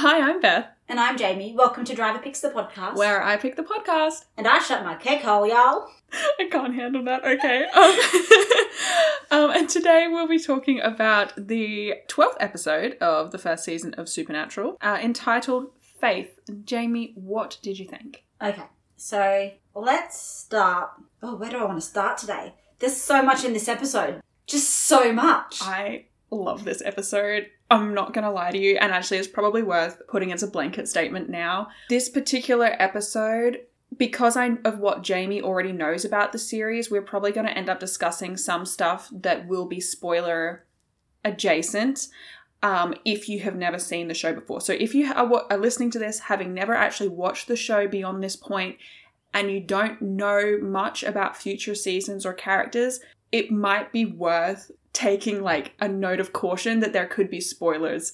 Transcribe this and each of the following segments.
Hi, I'm Beth, And I'm Jamie. Welcome to Driver Picks the podcast. where I pick the podcast. And I shut my cake hole, y'all. I can't handle that. Okay. Um, um, and today we'll be talking about the 12th episode of the first season of Supernatural, uh, entitled Faith. Jamie, what did you think? Okay, so let's start. Oh, where do I want to start today? There's so much in this episode. Just so much. I love this episode. I'm not gonna lie to you, and actually, it's probably worth putting as a blanket statement now. This particular episode, because I of what Jamie already knows about the series, we're probably gonna end up discussing some stuff that will be spoiler adjacent. Um, if you have never seen the show before, so if you are, are listening to this having never actually watched the show beyond this point, and you don't know much about future seasons or characters, it might be worth taking like a note of caution that there could be spoilers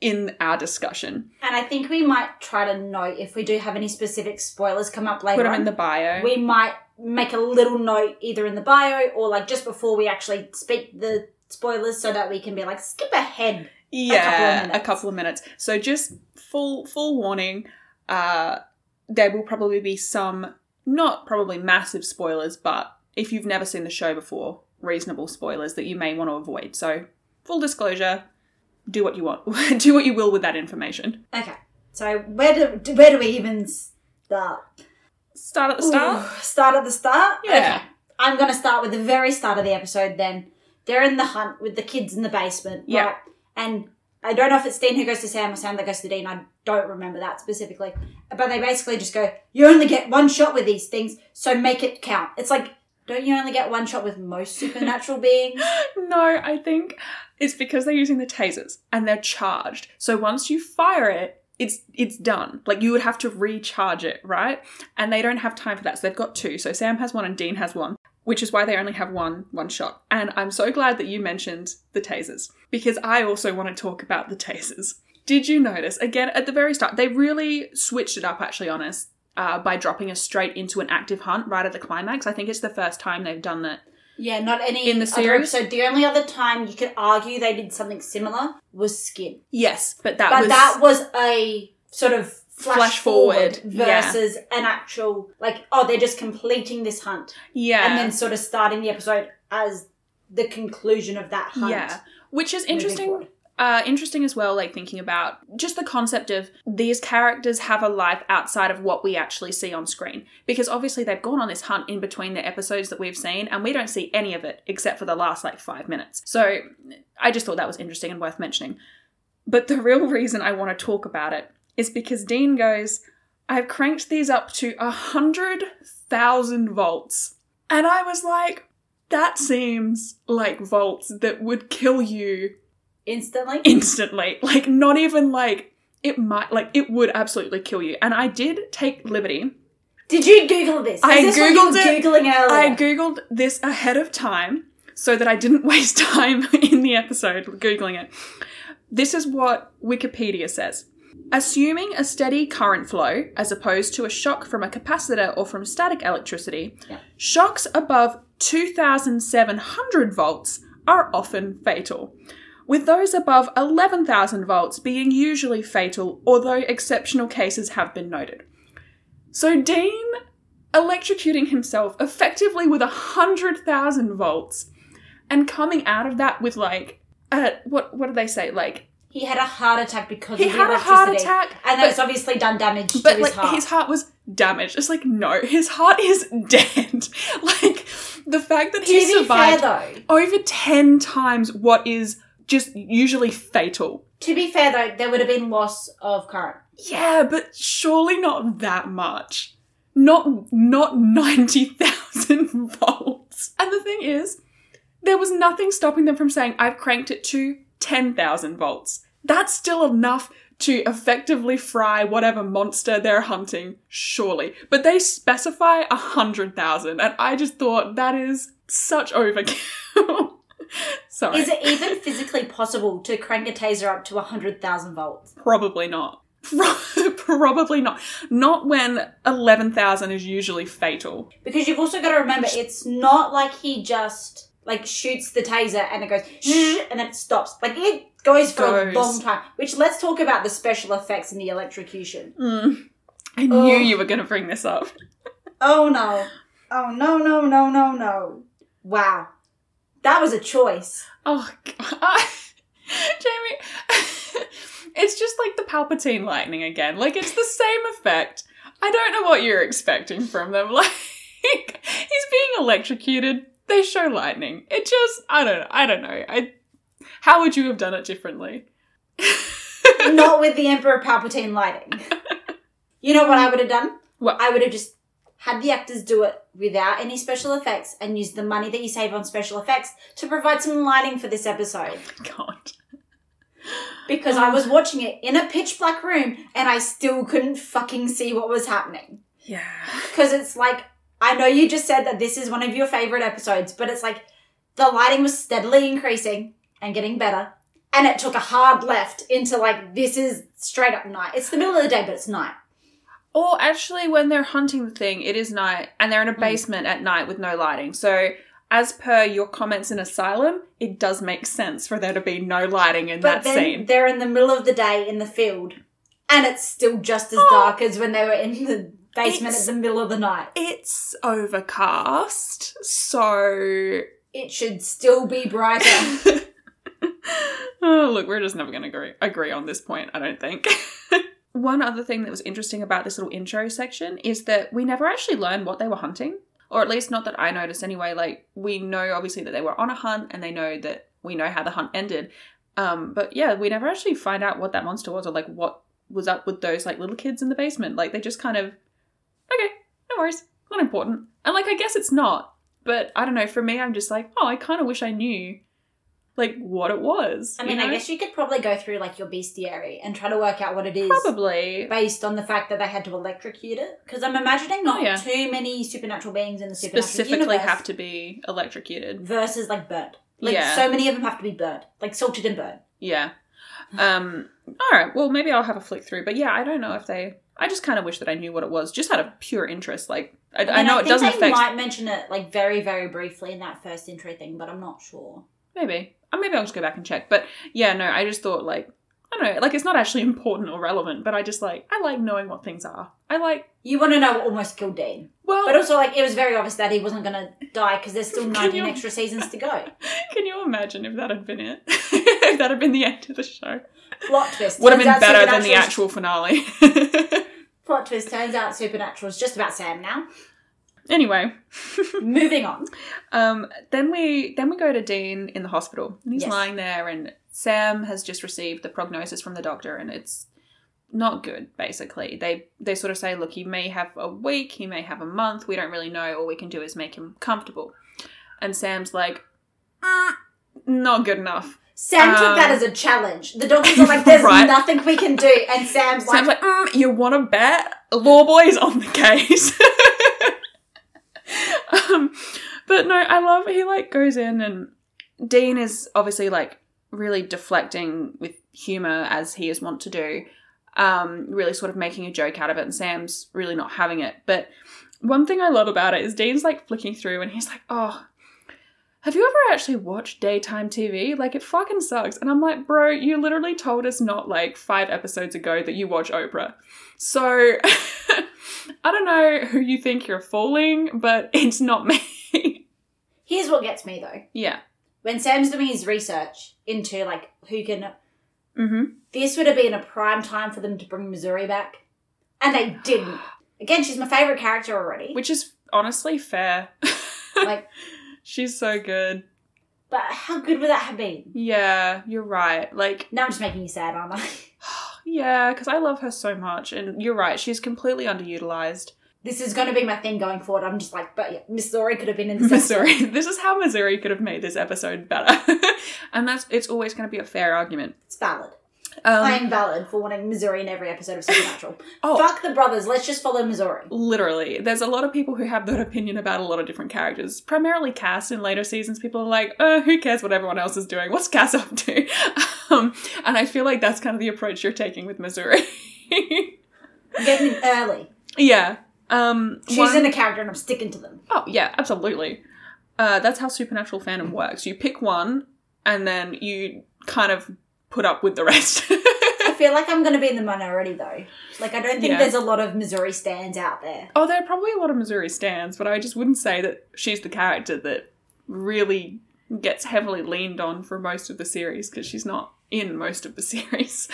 in our discussion. and I think we might try to note if we do have any specific spoilers come up later Put them on. in the bio. we might make a little note either in the bio or like just before we actually speak the spoilers so that we can be like skip ahead. yeah, minutes. a couple of minutes. So just full full warning. Uh, there will probably be some, not probably massive spoilers, but if you've never seen the show before, reasonable spoilers that you may want to avoid. So full disclosure, do what you want, do what you will with that information. Okay, so where do where do we even start? Start at the start. Ooh, start at the start? Yeah. Okay. I'm going to start with the very start of the episode then. They're in the hunt with the kids in the basement. Yeah. Right? And I don't know if it's Dean who goes to Sam or Sam that goes to Dean. I don't remember that specifically. But they basically just go, you only get one shot with these things, so make it count. It's like, don't you only get one shot with most supernatural beings? No, I think it's because they're using the tasers and they're charged. So once you fire it, it's it's done. Like you would have to recharge it, right? And they don't have time for that. So they've got two. So Sam has one and Dean has one, which is why they only have one one shot. And I'm so glad that you mentioned the tasers because I also want to talk about the tasers. Did you notice again at the very start they really switched it up actually on us uh, by dropping us straight into an active hunt right at the climax. I think it's the first time they've done that Yeah, not any In the series? So The only other time you could argue they did something similar was Skin. Yes, but that but was that was a sort of flash, Flash forward, forward, yeah. versus an actual like oh they're just completing this hunt yeah, and then sort of starting the episode as the conclusion of that hunt. yeah, which is interesting. Uh, interesting as well, like thinking about just the concept of these characters have a life outside of what we actually see on screen. Because obviously they've gone on this hunt in between the episodes that we've seen, and we don't see any of it except for the last like five minutes. So I just thought that was interesting and worth mentioning. But the real reason I want to talk about it is because Dean goes, I've cranked these up to a hundred thousand volts. And I was like, that seems like volts that would kill you Instantly. instantly. Like, not even like it might, like, it would absolutely kill you. And I did take liberty. Did you Google this? Is I this Googled it. Googling earlier. I Googled this ahead of time so that I didn't waste time in the episode Googling it. This is what Wikipedia says. Assuming a steady current flow, as opposed to a shock from a capacitor or from static electricity, Yeah. shocks above 2700 volts are often fatal, with those above 11,000 volts being usually fatal, although exceptional cases have been noted. So Dean electrocuting himself effectively with 100,000 volts and coming out of that with like uh what what do they say like he had a heart attack because he of the had a heart attack and it's obviously done damage to but his like heart. his heart was damaged. It's like no, his heart is dead. like the fact that to he fair survived though, over 10 times what is just usually fatal. to be fair though, there would have been loss of current. Yeah, but surely not that much. Not not 90,000 volts. And the thing is, there was nothing stopping them from saying I've cranked it to 10,000 volts. That's still enough to effectively fry whatever monster they're hunting, surely. But they specify 100,000 and I just thought that is such overkill. Sorry. Is it even physically possible to crank a taser up to 100,000 volts? Probably not. Probably not. Not when 11,000 is usually fatal. Because you've also got to remember, it's not like he just like shoots the taser and it goes shh, and then it stops. Like it goes for a long time. Which let's talk about the special effects and the electrocution. Mm. I Oh. knew you were going to bring this up. Oh no. Oh no no no no no. Wow. That was a choice. Oh, God. Jamie, it's just like the Palpatine lightning again. Like, it's the same effect. I don't know what you're expecting from them. Like, he's being electrocuted. They show lightning. It just, I don't know. I don't know. I, how would you have done it differently? Not with the Emperor Palpatine lighting. You know what I would have done? What? I would have just had the actors do it without any special effects and use the money that you save on special effects to provide some lighting for this episode. God. Because I was watching it in a pitch black room and I still couldn't fucking see what was happening. Yeah. Because it's like, I know you just said that this is one of your favorite episodes, but it's like the lighting was steadily increasing and getting better. And it took a hard left into like, this is straight up night. It's the middle of the day, but it's night. Or actually, when they're hunting the thing, it is night and they're in a Mm. basement at night with no lighting. So, as per your comments in Asylum, it does make sense for there to be no lighting in But that then scene. they're in the middle of the day in the field, and it's still just as Oh. dark as when they were in the basement It's- at the middle of the night. It's overcast, so. It should still be brighter. oh, look, we're just never going to agree, agree on this point, I don't think. One other thing that was interesting about this little intro section is that we never actually learned what they were hunting. Or at least not that I noticed anyway. Like, we know obviously that they were on a hunt and they know that we know how the hunt ended. Um, but yeah, we never actually find out what that monster was or like what was up with those like little kids in the basement. Like, they just kind of, okay, no worries, not important. And like, I guess it's not. But I don't know, for me, I'm just like, oh, I kind of wish I knew like what it was. I you mean, know? I guess you could probably go through like your bestiary and try to work out what it is. Probably. Based on the fact that they had to electrocute it, because I'm imagining not Oh, yeah. too many supernatural beings in the supernatural specifically universe have to be electrocuted. versus like burnt. Like Yeah. so many of them have to be burnt, like salted and burnt. Yeah. Um all right, well maybe I'll have a flick through, but yeah, I don't know if they I just kind of wish that I knew what it was just out of pure interest like I, I mean, know it think doesn't they affect might mention it like very, very briefly in that first intro thing, but I'm not sure. maybe. Or maybe I'll just go back and check. But yeah, no, I just thought like I don't know, like it's not actually important or relevant, but I just like I like knowing what things are. I like You want to know what almost killed Dean, well but also like it was very obvious that he wasn't going to die because there's still Can 19 you- extra seasons to go. can you imagine if that had been it? if that had been the end of the show. Plot twist Would have been better than the actual finale. Plot twist turns out Supernatural's just about Sam now. Anyway, Moving on. Um, then we then we go to Dean in the hospital, and he's Yes. lying there, and Sam has just received the prognosis from the doctor, and it's not good. Basically, they they sort of say, look, he may have a week, he may have a month. We don't really know. All we can do is make him comfortable. And Sam's like, "Mm, not good enough. Sam took Um, that as a challenge. The doctors are like, "There's Right. nothing we can do," and Sam's like, Sam's like, mm, you want to bet? Law boy's on the case. but no, I love he like goes in and Dean is obviously like really deflecting with humor as he is wont to do. Um, really sort of making a joke out of it, and Sam's really not having it. But one thing I love about it is Dean's like flicking through and he's like, oh. Have you ever actually watched daytime TV? Like, it fucking sucks. And I'm like, bro, you literally told us not like five episodes ago that you watch Oprah. So, I don't know who you think you're fooling, but it's not me. "Here's what gets me though: yeah. when Sam's doing his research into like who can, Mm-hmm. this would have been a prime time for them to bring Missouri back, and they didn't. Again, she's my favorite character already. Which is honestly fair. Like, She's so good. but how good would that have been? Yeah, you're right. Like, Now I'm just making you sad, aren't I? yeah, because I love her so much. And you're right, she's completely underutilized. This is going to be my thing going forward. I'm just like, but yeah, Missouri could have been in this episode. Missouri. This is how Missouri could have made this episode better. and that's it's always going to be a fair argument. It's valid. Um, I am valid for wanting Missouri in every episode of Supernatural. Oh. Fuck the brothers. Let's just follow Missouri. Literally, there's a lot of people who have that opinion about a lot of different characters. Primarily Cas in later seasons, people are like, oh, who cares what everyone else is doing? What's Cas up to? Um, and I feel like that's kind of the approach you're taking with Missouri. Getting in early. yeah. Um, She's one- in a character and I'm sticking to them. Oh, yeah, absolutely. Uh, that's how supernatural fandom works. You pick one, and then you kind of put up with the rest. I feel like I'm going to be in the minority though. Like, I don't think Yeah. there's a lot of Missouri stands out there. oh, there are probably a lot of Missouri stands, but I just wouldn't say that she's the character that really gets heavily leaned on for most of the series because she's not in most of the series.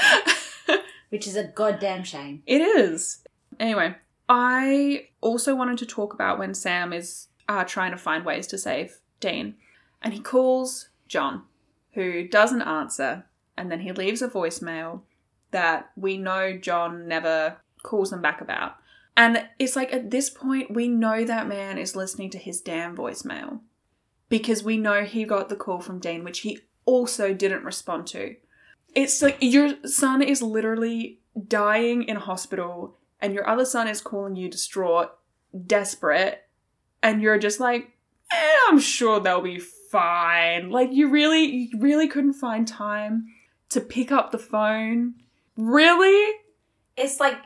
Which is a goddamn shame. It is. Anyway, I also wanted to talk about when Sam is uh, trying to find ways to save Dean. And he calls John, who doesn't answer, and then he leaves a voicemail that we know John never calls them back about. And it's like at this point, we know that man is listening to his damn voicemail because we know he got the call from Dean, which he also didn't respond to. It's like your son is literally dying in hospital, and your other son is calling you distraught, desperate, and you're just like, eh, I'm sure they'll be fine. Like you really, you really couldn't find time to pick up the phone. Really? It's like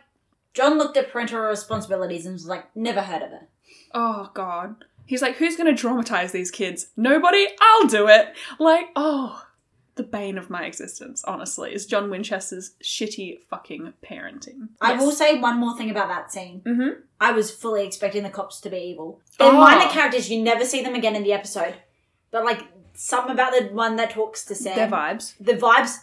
John looked at parental responsibilities and was like, never heard of it. Oh god. He's like, who's gonna traumatize these kids? Nobody? I'll do it. Like, oh, the bane of my existence, honestly, is John Winchester's shitty fucking parenting. I will say one more thing about that scene. Mm-hmm. I was fully expecting the cops to be evil. They're Oh. minor characters, you never see them again in the episode. But like something about the one that talks to Sam. Their vibes. The vibes,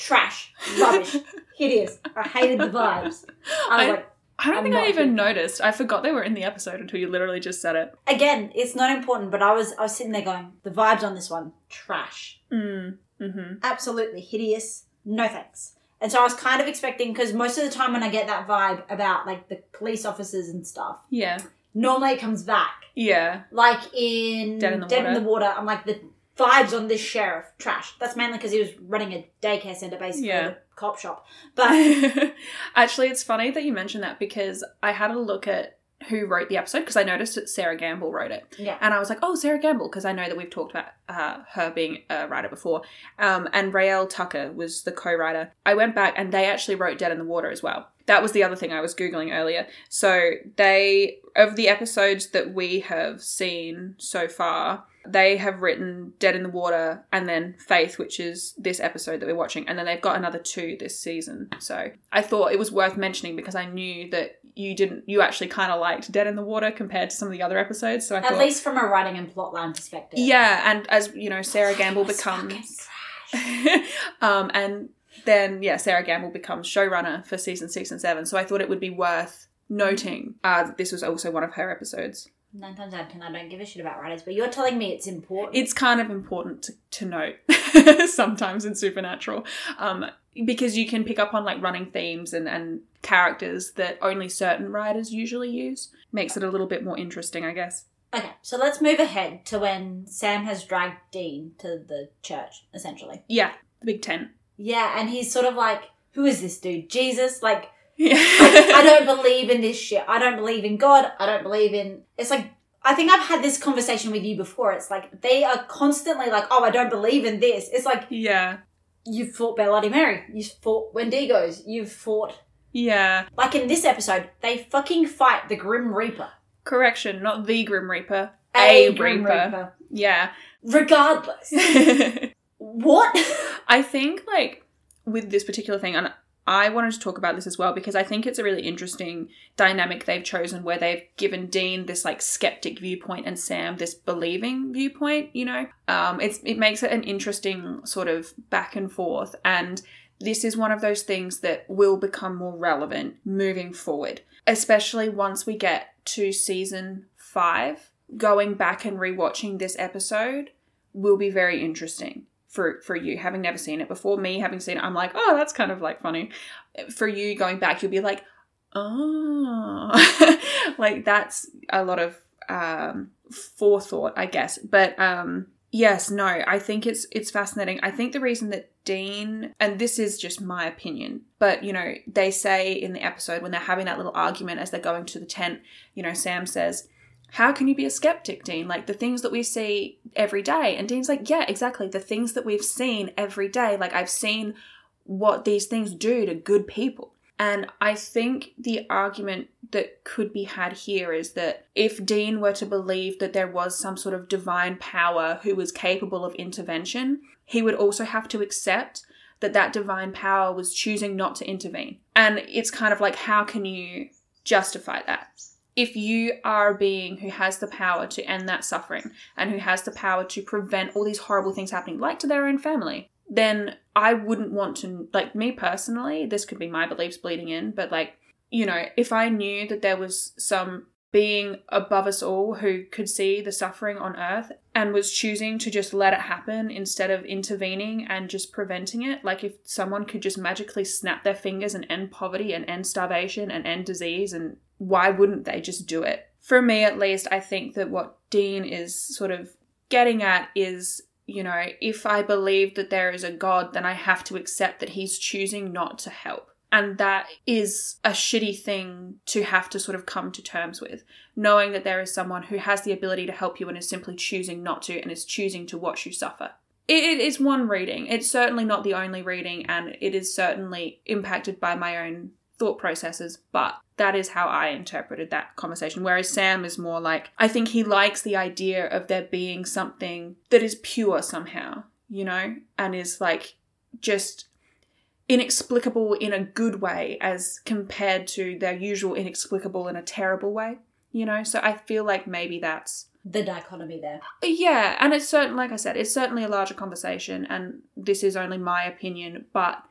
trash, rubbish, hideous. I hated the vibes. I was I- like, I don't I'm think I even here. noticed. I forgot they were in the episode until you literally just said it. again, it's not important, but I was I was sitting there going, the vibes on this one, trash. Mm. Mm-hmm. Absolutely hideous. No thanks. And so I was kind of expecting because most of the time when I get that vibe about like the police officers and stuff, Yeah. normally it comes back. Yeah. Like in Dead in the Water, I'm like the vibes on this sheriff trash. That's mainly because he was running a daycare center, basically Yeah. a cop shop. But Actually, it's funny that you mentioned that because I had a look at who wrote the episode because I noticed that Sera Gamble wrote it. yeah, And I was like, oh, Sera Gamble, because I know that we've talked about uh, her being a writer before. Um, and Raelle Tucker was the co writer. I went back and they actually wrote Dead in the Water as well. That was the other thing I was Googling earlier. So they, of the episodes that we have seen so far, they have written Dead in the Water and then Faith, which is this episode that we're watching. And then they've got another two this season. So I thought it was worth mentioning because I knew that you didn't, you actually kind of liked Dead in the Water compared to some of the other episodes. So I at thought. least from a writing and plotline perspective. Yeah, and as you know, Sera Gamble becomes, um, and then yeah, Sera Gamble becomes showrunner for season six and seven. So I thought it would be worth noting uh, that this was also one of her episodes. Nine times out of ten, I don't give a shit about writers, but you're telling me it's important. It's kind of important to, to note sometimes in Supernatural, um, because you can pick up on like running themes and and characters that only certain writers usually use. Makes it a little bit more interesting, I guess. okay, so let's move ahead to when Sam has dragged Dean to the church, essentially. Yeah, the big tent. Yeah, and he's sort of like, who is this dude? Jesus? Like, Yeah. I don't believe in this shit. I don't believe in God. I don't believe in. It's like, I think I've had this conversation with you before. It's like, they are constantly like, oh, I don't believe in this. It's like, yeah. you've fought Bloody Mary. You've fought Wendigos. You've fought. Yeah. Like in this episode, they fucking fight the Grim Reaper. Correction, not the Grim Reaper. A, Grim Reaper. Yeah. Regardless. what? I think, like, with this particular thing, and I wanted to talk about this as well because I think it's a really interesting dynamic they've chosen where they've given Dean this, like, skeptic viewpoint and Sam this believing viewpoint, you know? Um, it's, it makes it an interesting sort of back and forth. And this is one of those things that will become more relevant moving forward, especially once we get to season five. Going back and rewatching this episode will be very interesting for for you having never seen it before. Me having seen it, I'm like, oh, that's kind of like funny. For you going back, you'll be like, oh, like that's a lot of um, forethought, I guess. But um, yes, no, I think it's it's fascinating. I think the reason that Dean, and this is just my opinion, but you know, they say in the episode when they're having that little argument as they're going to the tent, you know, Sam says, how can you be a skeptic, Dean? Like the things that we see every day. And Dean's like, yeah, exactly. The things that we've seen every day. Like I've seen what these things do to good people. And I think the argument that could be had here is that if Dean were to believe that there was some sort of divine power who was capable of intervention, he would also have to accept that that divine power was choosing not to intervene. And it's kind of like, how can you justify that? If you are a being who has the power to end that suffering and who has the power to prevent all these horrible things happening, like to their own family, then I wouldn't want to, like me personally, this could be my beliefs bleeding in, but like, you know, if I knew that there was some being above us all who could see the suffering on earth and was choosing to just let it happen instead of intervening and just preventing it. Like if someone could just magically snap their fingers and end poverty and end starvation and end disease, and why wouldn't they just do it? For me, at least, I think that what Dean is sort of getting at is you know, if I believe that there is a God, then I have to accept that he's choosing not to help. And that is a shitty thing to have to sort of come to terms with, knowing that there is someone who has the ability to help you and is simply choosing not to and is choosing to watch you suffer. It, is one reading. It's certainly not the only reading, and it is certainly impacted by my own thought processes, but that is how I interpreted that conversation. Whereas Sam is more like, I think he likes the idea of there being something that is pure somehow, you know, and is like just inexplicable in a good way as compared to their usual inexplicable in a terrible way, you know? So I feel like maybe that's the dichotomy there. Yeah, and it's certain like I said, it's certainly a larger conversation and this is only my opinion, but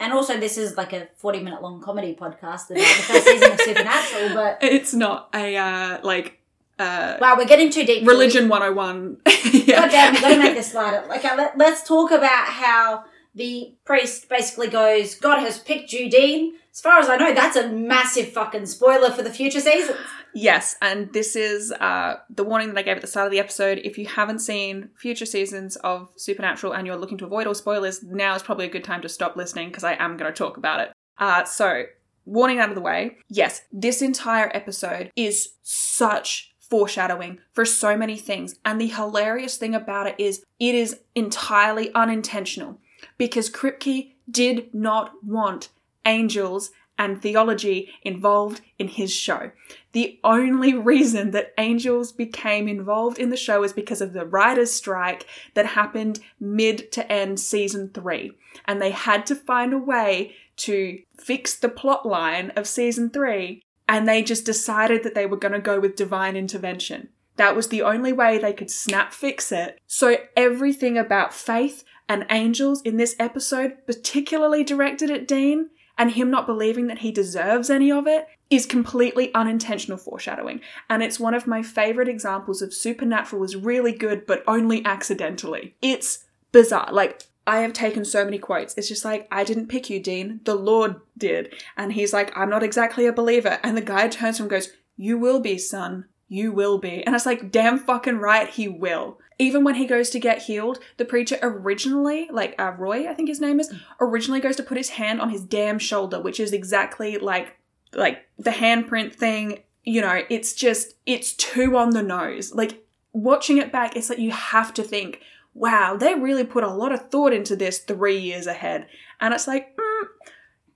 and also, this is like a 40 minute long comedy podcast about the first season of Supernatural, but. It's not a, uh, like, uh, wow, we're getting too deep. Religion 101. yeah. God damn, we gotta make this lighter. Like, uh, let, let's talk about how the priest basically goes, God has picked you, Dean. As far as I know, that's a massive fucking spoiler for the future seasons. Yes, and this is uh, the warning that I gave at the start of the episode. If you haven't seen future seasons of Supernatural and you're looking to avoid all spoilers, now is probably a good time to stop listening because I am going to talk about it. Uh, so, warning out of the way. Yes, this entire episode is such foreshadowing for so many things. And the hilarious thing about it is it is entirely unintentional because Kripke did not want angels and theology involved in his show. The only reason that angels became involved in the show is because of the writer's strike that happened mid to end season three. And they had to find a way to fix the plot line of season three, and they just decided that they were going to go with divine intervention. That was the only way they could snap fix it. So everything about faith and angels in this episode, particularly directed at Dean, and him not believing that he deserves any of it, is completely unintentional foreshadowing. And it's one of my favourite examples of supernatural is really good, but only accidentally. It's bizarre. Like, I have taken so many quotes. It's just like, I didn't pick you, Dean. The Lord did. And he's like, I'm not exactly a believer. And the guy turns to him and goes, You will be, son. You will be. And it's like, damn fucking right, he will even when he goes to get healed, the preacher originally, like uh, Roy, I think his name is, originally goes to put his hand on his damn shoulder, which is exactly like like the handprint thing. You know, it's just it's too on the nose. Like watching it back, it's like you have to think, wow, they really put a lot of thought into this three years ahead, and it's like. Mm,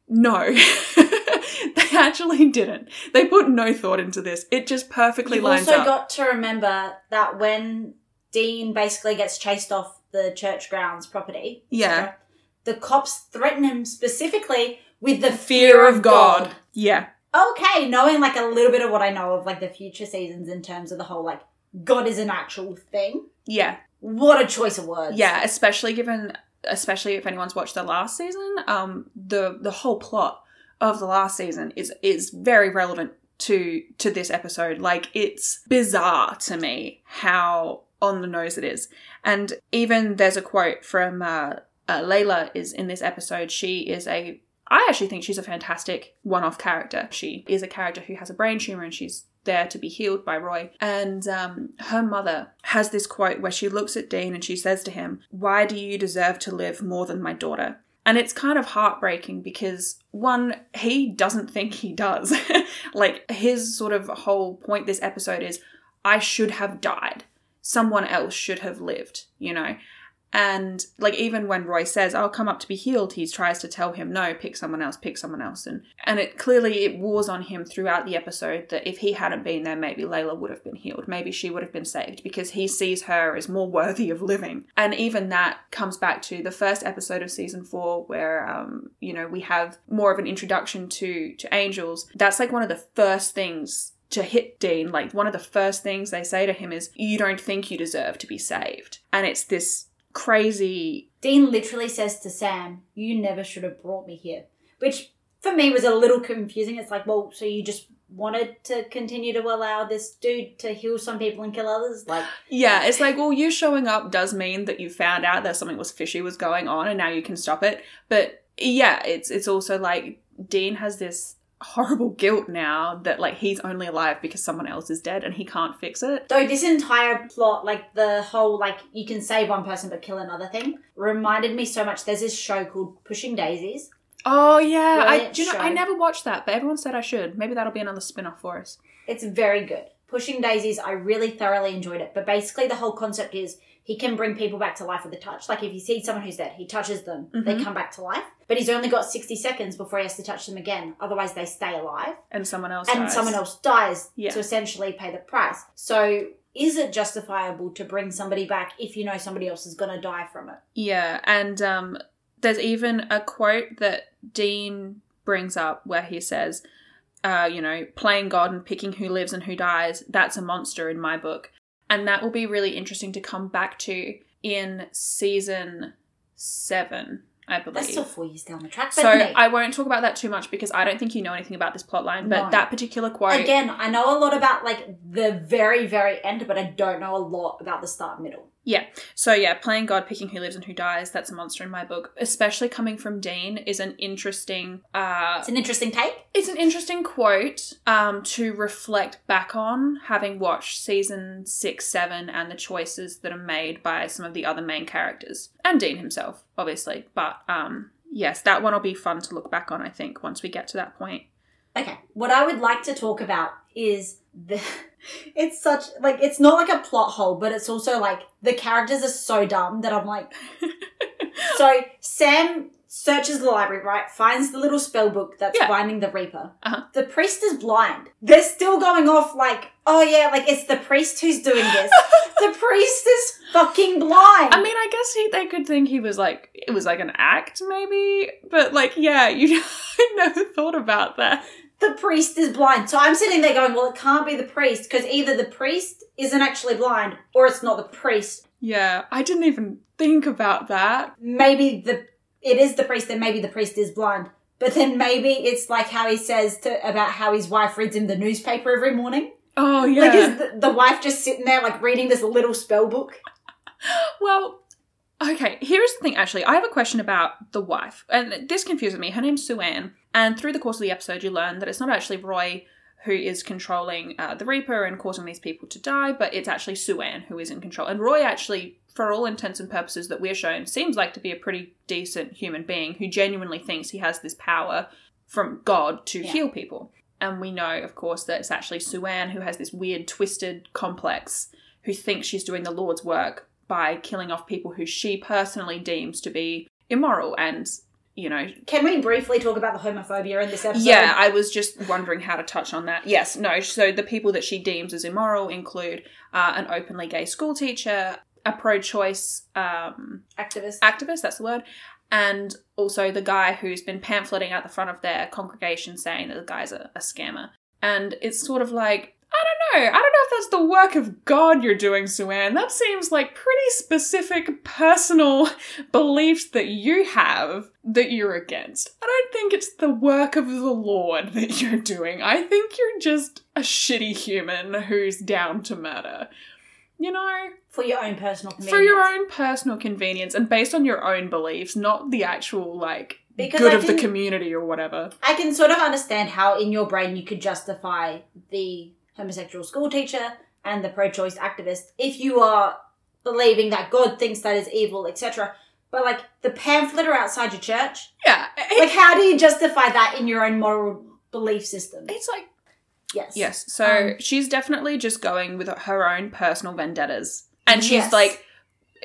no, they actually didn't. They put no thought into this. It just perfectly You've lines also up. got to remember that when Dean basically gets chased off the church grounds property. Yeah. The cops threaten him specifically with the Fear of God. Yeah. Okay, knowing like a little bit of what I know of like the future seasons in terms of the whole like God is an actual thing. Yeah. What a choice of words. Yeah, especially given especially if anyone's watched the last season, um the the whole plot of the last season is is very relevant to to this episode. Like it's bizarre to me how on the nose it is. And even there's a quote from uh, uh, Layla is in this episode. She is a I actually think she's a fantastic one-off character. She is a character who has a brain tumor and she's there to be healed by Roy. And um, her mother has this quote where she looks at Dean and she says to him, Why do you deserve to live more than my daughter? And it's kind of heartbreaking because, one, he doesn't think he does. like, his sort of whole point this episode is, I should have died someone else should have lived, you know? And like even when Roy says, "I'll come up to be healed," he tries to tell him, "No, pick someone else, pick someone else." And and it clearly it wars on him throughout the episode that if he hadn't been there, maybe Layla would have been healed, maybe she would have been saved because he sees her as more worthy of living. And even that comes back to the first episode of season four, where um, you know we have more of an introduction to to angels. That's like one of the first things to hit Dean, like one of the first things they say to him is, You don't think you deserve to be saved. And it's this crazy. Dean literally says to Sam, You never should have brought me here. Which for me was a little confusing. It's like, well, so you just wanted to continue to allow this dude to heal some people and kill others? Like, Yeah, it's like, well, you showing up does mean that you found out that something was fishy was going on and now you can stop it. But yeah, it's it's also like Dean has this horrible guilt now that like he's only alive because someone else is dead and he can't fix it. Though this entire plot, like the whole like you can save one person but kill another thing, reminded me so much. There's this show called Pushing Daisies. Oh yeah, I do you know I never watched that, but everyone said I should. Maybe that'll be another spin-off for us. It's very good. Pushing Daisies, I really thoroughly enjoyed it. But basically, the whole concept is he can bring people back to life with a touch. Like if he sees someone who's dead, he touches them, they Mhm. come back to life. But he's only got 60 seconds before he has to touch them again. Otherwise, they stay alive. And someone else and dies. someone else dies Yeah. to essentially pay the price. So, is it justifiable to bring somebody back if you know somebody else is going to die from it? Yeah, and um, there's even a quote that Dean brings up where he says, uh, you know, playing God and picking who lives and who dies, that's a monster in my book. And that will be really interesting to come back to in season seven, I believe. That's still four years down the track. So hey, I won't talk about that too much because I don't think you know anything about this plotline. But No. that particular quote, again, I know a lot about like the very, very end, but I don't know a lot about the start and middle. So yeah, playing God, picking who lives and who dies, that's a monster in my book. Especially coming from Dean is an interesting uh It's an interesting take. it's an interesting quote um to reflect back on having watched season 6, 7 and the choices that are made by some of the other main characters and Dean himself, obviously. But um yes, that one will be fun to look back on, I think, once we get to that point. Okay, what I would like to talk about is the. It's such like it's not like a plot hole, but it's also like the characters are so dumb that I'm like. so Sam searches the library, right? Finds the little spell book that's Yeah. binding the Reaper. Uh-huh. The priest is blind. They're still going off like, oh yeah, like it's the priest who's doing this. the priest is fucking blind. I mean, I guess he, they could think he was like it was like an act, maybe, but like, yeah, you I never thought about that. The priest is blind. So I'm sitting there going, well, it can't be the priest because either the priest isn't actually blind or it's not the priest. Yeah, I didn't even think about that. Maybe the it is the priest, then maybe the priest is blind. But then maybe it's like how he says to about how his wife reads him the newspaper every morning. Oh yeah. Like is the, the wife just sitting there like reading this little spell book? Well, okay, here's the thing actually. I have a question about the wife. And this confuses me. Her name's Sue Ann. And through the course of the episode, you learn that it's not actually Roy who is controlling uh, the Reaper and causing these people to die, but it's actually Sue Ann who is in control. And Roy actually, for all intents and purposes that we're shown, seems like to be a pretty decent human being who genuinely thinks he has this power from God to Yeah. heal people. And we know, of course, that it's actually Sue Ann who has this weird, twisted complex who thinks she's doing the Lord's work by killing off people who she personally deems to be immoral and, you know, Can we briefly talk about the homophobia in this episode? yeah, I was just wondering how to touch on that. Yes, no. So the people that she deems as immoral include uh, an openly gay school teacher, a pro-choice um, Activist. activist, that's the word, and also the guy who's been pamphleting at the front of their congregation saying that the guy's a, a scammer. And it's sort of like, I don't know. I don't know if that's the work of God you're doing, Sue Ann. That seems like pretty specific personal beliefs that you have that you're against. I don't think it's the work of the Lord that you're doing. I think you're just a shitty human who's down to murder. You know? for your own personal convenience. for your own personal convenience and based on your own beliefs, not the actual like Because good I of the community or whatever. I can sort of understand how in your brain you could justify the homosexual school teacher and the pro-choice activist if you are believing that God thinks that is evil, etc. But like the pamphleter outside your church, Yeah, like how do you justify that in your own moral belief system? it's like Yes. yes. So Um, she's definitely just going with her own personal vendettas, and she's Yes. like.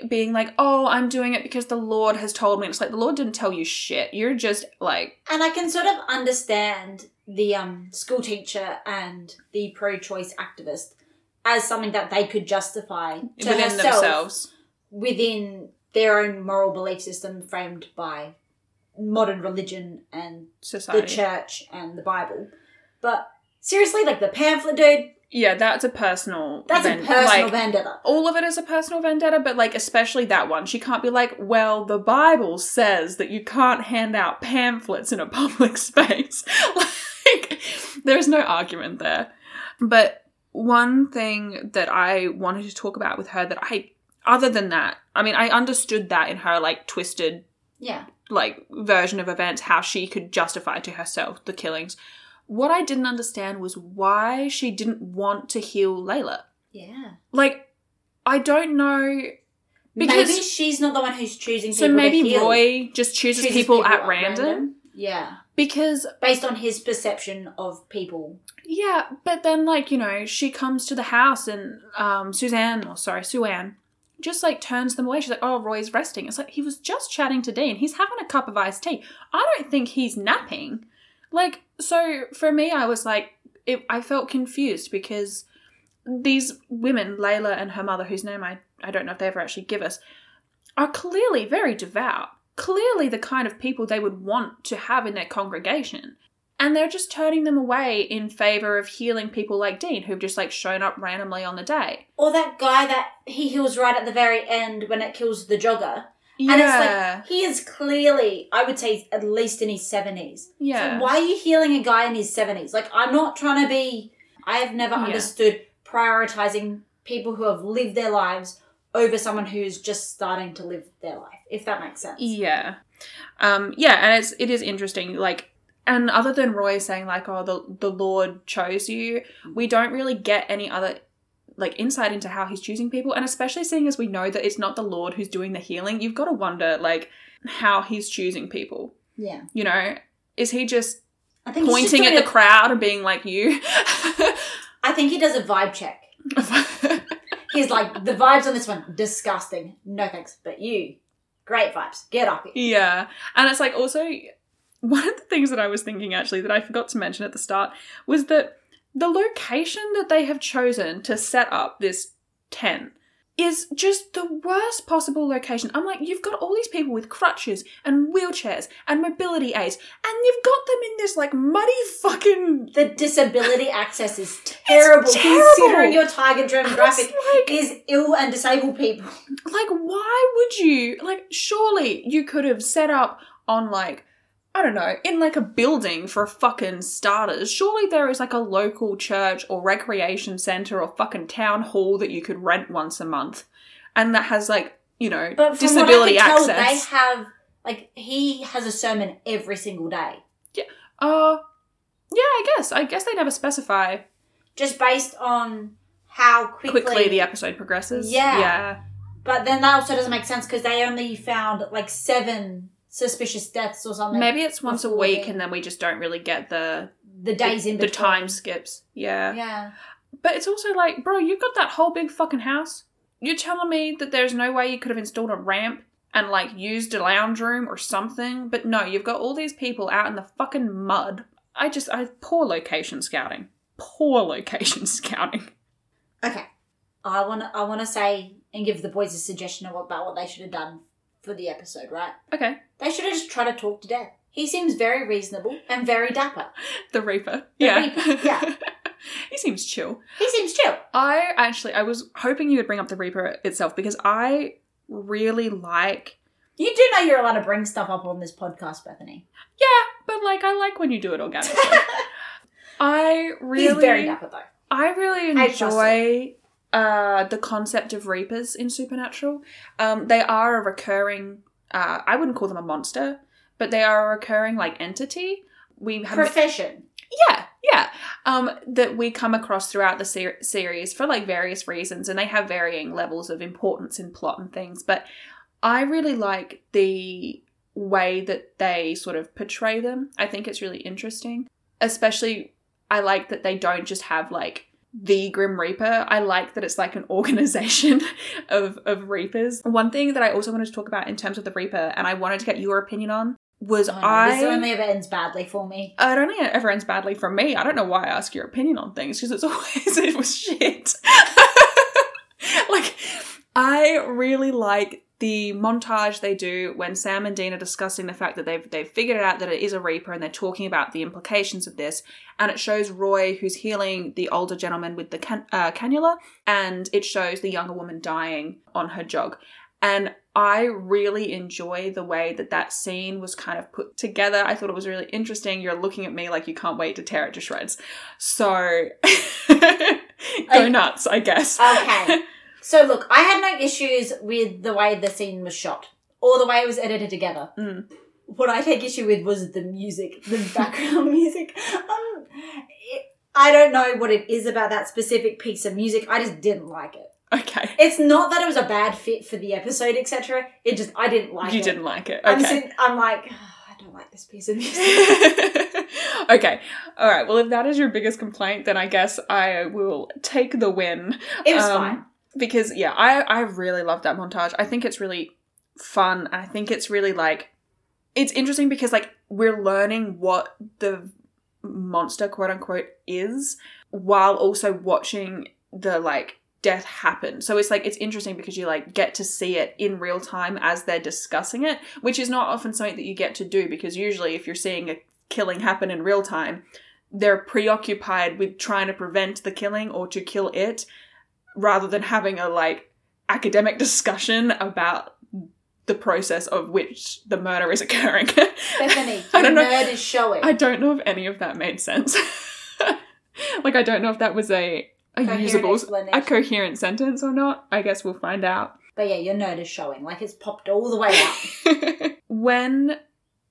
being like, "Oh, I'm doing it because the Lord has told me." It's like the Lord didn't tell you shit. You're just like, And I can sort of understand the um, school teacher and the pro-choice activist as something that they could justify to within themselves. within their own moral belief system framed by modern religion and the church and the Bible. But seriously, like the pamphlet, dude, yeah, that's a personal. that's ven- a personal like, vendetta. all of it is a personal vendetta, but like especially that one, she can't be like, well, the Bible says that you can't hand out pamphlets in a public space. like, there's no argument there. But one thing that I wanted to talk about with her that I, other than that, I mean, I understood that in her like twisted Yeah. like version of events how she could justify to herself the killings. What I didn't understand was why she didn't want to heal Layla. Yeah. Like, I don't know. Because- maybe she's not the one who's choosing So maybe to heal. Roy just chooses, Chooses people, at random. Yeah. Because, Based on his perception of people. yeah, but then, like, you know, she comes to the house and um, Suzanne, or sorry, Sue Ann, just like turns them away. She's like, oh, Roy's resting. It's like, he was just chatting to Dean. He's having a cup of iced tea. I don't think he's napping. Like, so for me, I was like, it, I felt confused because these women, Layla and her mother, whose name I, I don't know if they ever actually give us, are clearly very devout. Clearly the kind of people they would want to have in their congregation. And they're just turning them away in favor of healing people like Dean, who've just like shown up randomly on the day. Or that guy that he heals right at the very end when it kills the jogger. Yeah. And it's like, he is clearly, I would say, at least in his 70s. yeah. So why are you healing a guy in his 70s? Like, I'm not trying to be, I have never Yeah. understood prioritizing people who have lived their lives over someone who's just starting to live their life, if that makes sense. Yeah. Um, yeah, and it's it is interesting, like and other than Roy saying like, oh the the Lord chose you, we don't really get any other like insight into how he's choosing people, and especially seeing as we know that it's not the Lord who's doing the healing, you've got to wonder like how he's choosing people. Yeah. You know, is he just I think he's just pointing at the a- crowd and being like you? I think he does a vibe check. He's like, the vibes on this one, disgusting. No thanks. But you, great vibes. Get up here. Yeah. And it's like also one of the things that I was thinking actually that I forgot to mention at the start was that the location that they have chosen to set up this tent is just the worst possible location. I'm like, you've got all these people with crutches and wheelchairs and mobility aids, and you've got them in this like muddy fucking The disability access is terrible, terrible. considering your target demographic like, is ill and disabled people. like why would you like surely you could have set up on like I don't know, in like a building for fucking starters. Surely there is like a local church or recreation center or fucking town hall that you could rent once a month and that has like, you know, But from disability what I can tell, access. they have like he has a sermon every single day, Yeah. uh yeah, I guess. I guess they never specify just based on how quickly. quickly, the episode progresses. Yeah. Yeah. But then that also doesn't make sense because they only found like seven suspicious deaths or something. Maybe it's once a week the- and then we just don't really get the the days in the time skips. Yeah. Yeah. But it's also like, bro, you've got that whole big fucking house. You're telling me that there's no way you could have installed a ramp and like used a lounge room or something? But no, you've got all these people out in the fucking mud. I just, I poor location scouting. Poor location scouting. Okay. I want to. I want to say and give the boys a suggestion about what they should have done for the episode. Right? Okay, They should have just tried to talk to Death. He seems very reasonable and very dapper. the Reaper. The yeah, Reaper, yeah. he seems chill. He seems chill. I actually, I was hoping you would bring up the Reaper itself because I really like. You do know you're allowed to bring stuff up on this podcast, Bethany. Yeah, but like, I like when you do it organically. I really, He's very dapper though. I really enjoy uh, the concept of reapers in Supernatural. Um, they are a recurring. Uh, I wouldn't call them a monster, but they are a recurring like entity. We have Profession. yeah, yeah. Um, that we come across throughout the ser- series for like various reasons, and they have varying levels of importance in plot and things. But I really like the way that they sort of portray them. I think it's really interesting, especially. I like that they don't just have like the Grim Reaper. I like that it's like an organization of, of Reapers. One thing that I also wanted to talk about in terms of the Reaper, and I wanted to get your opinion on, was Oh, no, I. This only ever ends badly for me. it only ever ends badly from me. I don't know why I ask your opinion on things because it's always it was shit. like, I really like the montage they do when Sam and Dean are discussing the fact that they've they've figured out that it is a Reaper and they're talking about the implications of this. And it shows Roy who's healing the older gentleman with the can- uh, cannula, and it shows the younger woman dying on her jog. And I really enjoy the way that that scene was kind of put together. I thought it was really interesting. You're looking at me like you can't wait to tear it to shreds. So go I- nuts, I guess. Okay. So look, I had no issues with the way the scene was shot or the way it was edited together. Mm. What I take issue with was the music, the background music. Um, it, I don't know what it is about that specific piece of music. I just didn't like it. Okay. It's not that it was a bad fit for the episode, etc. It just I didn't like you it. You didn't like it. I'm, Okay. sitting, I'm like, "Oh, I don't like this piece of music. okay. All right. Well, if that is your biggest complaint, then I guess I will take the win. It was Um, fine. Because yeah, I I really love that montage. I think it's really fun. I think it's really like it's interesting because like we're learning what the monster quote unquote is while also watching the like death happen. So it's like it's interesting because you like get to see it in real time as they're discussing it, which is not often something that you get to do because usually if you're seeing a killing happen in real time, they're preoccupied with trying to prevent the killing or to kill it rather than having a like academic discussion about the process of which the murder is occurring. Bethany, I your don't know. nerd is showing. I don't know if any of that made sense. like I don't know if that was a a Coherent usable a coherent sentence or not. I guess we'll find out. But yeah, your nerd is showing. Like it's popped all the way out. when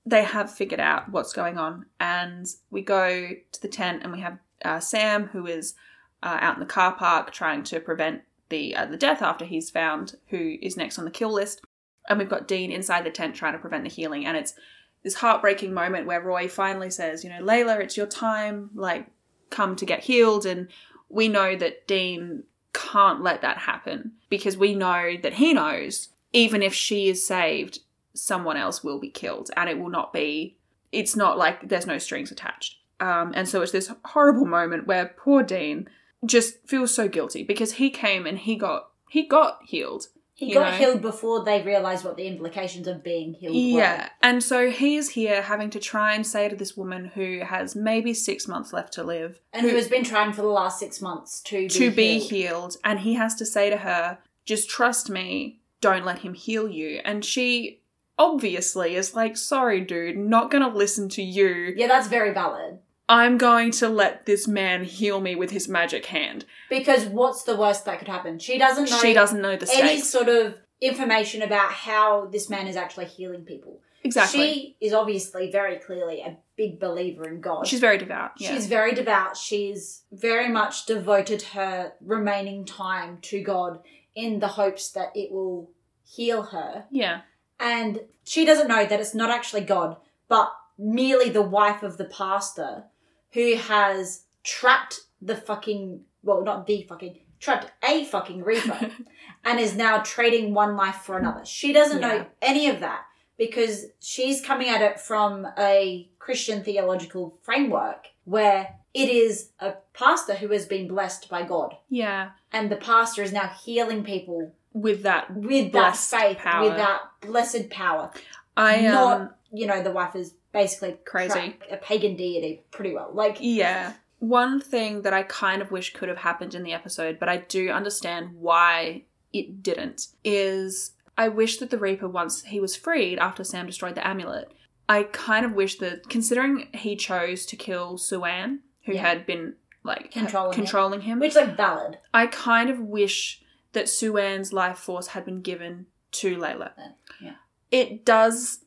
they have figured out what's going on, and we go to the tent, and we have uh, Sam, who is uh, out in the car park trying to prevent the uh, the death after he's found who is next on the kill list, and we've got Dean inside the tent trying to prevent the healing, and it's this heartbreaking moment where Roy finally says, you know, Layla, it's your time, like come to get healed, and we know that Dean can't let that happen because we know that he knows even if she is saved someone else will be killed and it will not be it's not like there's no strings attached. Um, and so it's this horrible moment where poor dean just feels so guilty because he came and he got he got healed He got know? healed before they realised what the implications of being healed yeah and so he is here having to try and say to this woman who has maybe six months left to live. And who has been trying for the last six months to be to be healed. healed and he has to say to her just trust me don't let him heal you and she obviously is like sorry dude not gonna listen to you Yeah, that's very valid. I'm going to let this man heal me with his magic hand Because what's the worst that could happen? She doesn't know she doesn't know the any stakes sort of information about how this man is actually healing people. exactly She is obviously very clearly a big believer in God. she's very devout yeah She's very devout. She's very much devoted her remaining time to God in the hopes that it will heal her. yeah And she doesn't know that it's not actually God, but merely the wife of the pastor who has trapped the fucking, well, not the fucking, trapped a fucking reaper and is now trading one life for another. She doesn't Yeah. know any of that because she's coming at it from a Christian theological framework where it is a pastor who has been blessed by God. yeah And the pastor is now healing people with that with that faith, power. with that blessed power. i um Not, you know, the wife is basically Crazy. a pagan deity pretty well. Like, Yeah. One thing that I kind of wish could have happened in the episode, but I do understand why it didn't, is I wish that the Reaper, once he was freed after Sam destroyed the amulet, I kind of wish that, considering he chose to kill Sue Ann, who Yeah. had been like Controlling him. controlling him, which like valid. I kind of wish that Sue Ann's life force had been given to Layla. Yeah. It does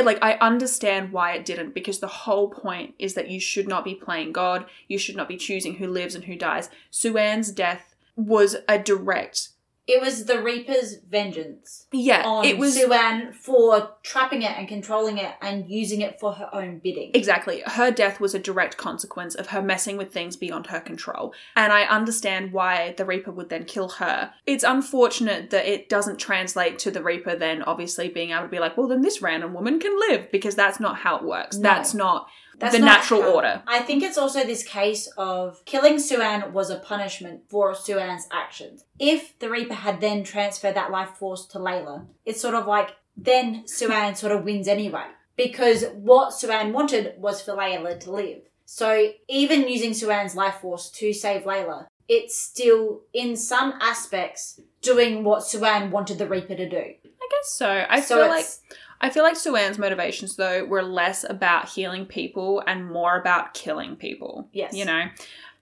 like I understand why it didn't because the whole point is that you should not be playing God, you should not be choosing who lives and who dies. Sue Ann's death was a direct It was the Reaper's vengeance Yeah, on it was Sue Ann for trapping it and controlling it and using it for her own bidding. Exactly. Her death was a direct consequence of her messing with things beyond her control. And I understand why the Reaper would then kill her. It's unfortunate that it doesn't translate to the Reaper then obviously being able to be like, well, then this random woman can live because that's not how it works. No. That's not That's the natural order. I think it's also this case of killing Sue Ann was a punishment for Sue Ann's actions. If the Reaper had then transferred that life force to Layla, it's sort of like then Sue Ann sort of wins anyway. Because what Sue Ann wanted was for Layla to live. So even using Sue Ann's life force to save Layla, it's still in some aspects doing what Sue Ann wanted the Reaper to do. I guess so. I so feel like I feel like Sue Ann's motivations though were less about healing people and more about killing people. Yes. You know?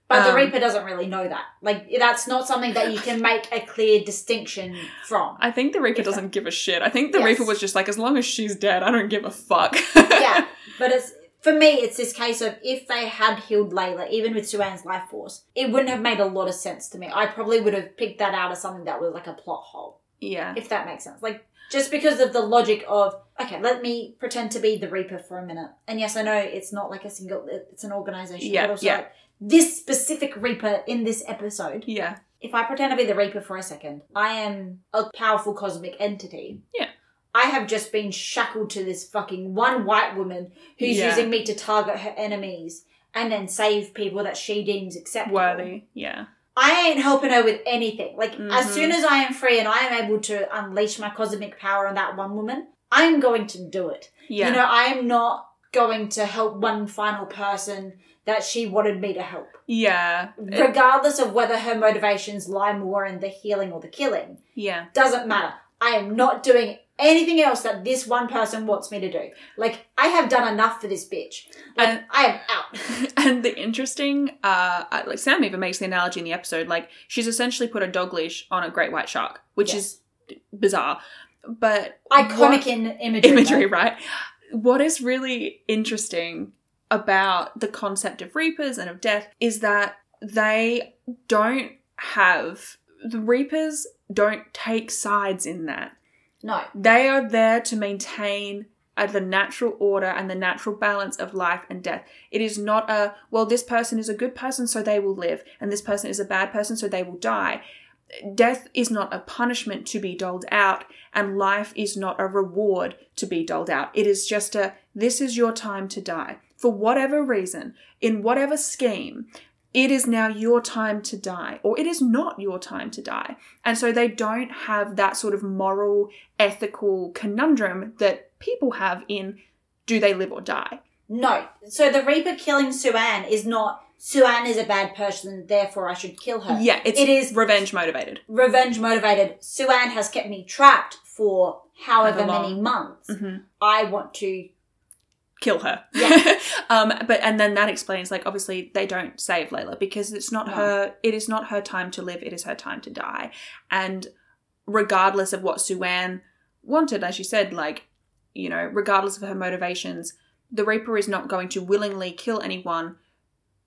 But the Um, Reaper doesn't really know that. Like that's not something that you can make a clear distinction from. I think the Reaper doesn't give a shit. I think the Yes. Reaper was just like, as long as she's dead, I don't give a fuck. yeah, but it's for me, it's this case of if they had healed Layla, even with Sue Ann's life force, it wouldn't have made a lot of sense to me. I probably would have picked that out as something that was like a plot hole, yeah. if that makes sense. Like just because of the logic of okay, let me pretend to be the Reaper for a minute. And yes, I know it's not like a single; it's an organization. Yeah, but also yeah. like this specific Reaper in this episode. Yeah. If I pretend to be the Reaper for a second, I am a powerful cosmic entity. Yeah. I have just been shackled to this fucking one white woman who's Yeah. using me to target her enemies and then save people that she deems acceptable. Worthy. Yeah. I ain't helping her with anything. Like, as Mhm. soon as I am free and I am able to unleash my cosmic power on that one woman, I'm going to do it. Yeah. You know, I am not going to help one final person that she wanted me to help yeah. Regardless of whether her motivations lie more in the healing or the killing. yeah. Doesn't matter. I am not doing anything else that this one person wants me to do. Like, I have done enough for this bitch. Like, And- I am out. and the interesting, uh, uh, like Sam even makes the analogy in the episode, like she's essentially put a dog leash on a great white shark, which Yes. is bizarre. But Iconic what- in imagery. imagery, though. right? What is really interesting about the concept of reapers and of death is that they don't have the reapers don't take sides in that. No. They are there to maintain uh, the natural order and the natural balance of life and death. It is not a, well, this person is a good person, so they will live, and this person is a bad person, so they will die. Death is not a punishment to be doled out, and life is not a reward to be doled out. It is just a, this is your time to die. For whatever reason, in whatever scheme, it is now your time to die, or it is not your time to die. And so they don't have that sort of moral, ethical conundrum that people have in do they live or die? No. So the Reaper killing Sue Ann is not, Sue Ann is a bad person, therefore I should kill her. Yeah, it's It is- revenge motivated. Revenge motivated. Sue Ann has kept me trapped for however many months. hmm I want to Kill her. Yeah. um, but and then that explains like obviously they don't save Layla because it's not No. her. It is not her time to live. It is her time to die. And regardless of what Sue Ann wanted, as you said, like you know, regardless of her motivations, the Reaper is not going to willingly kill anyone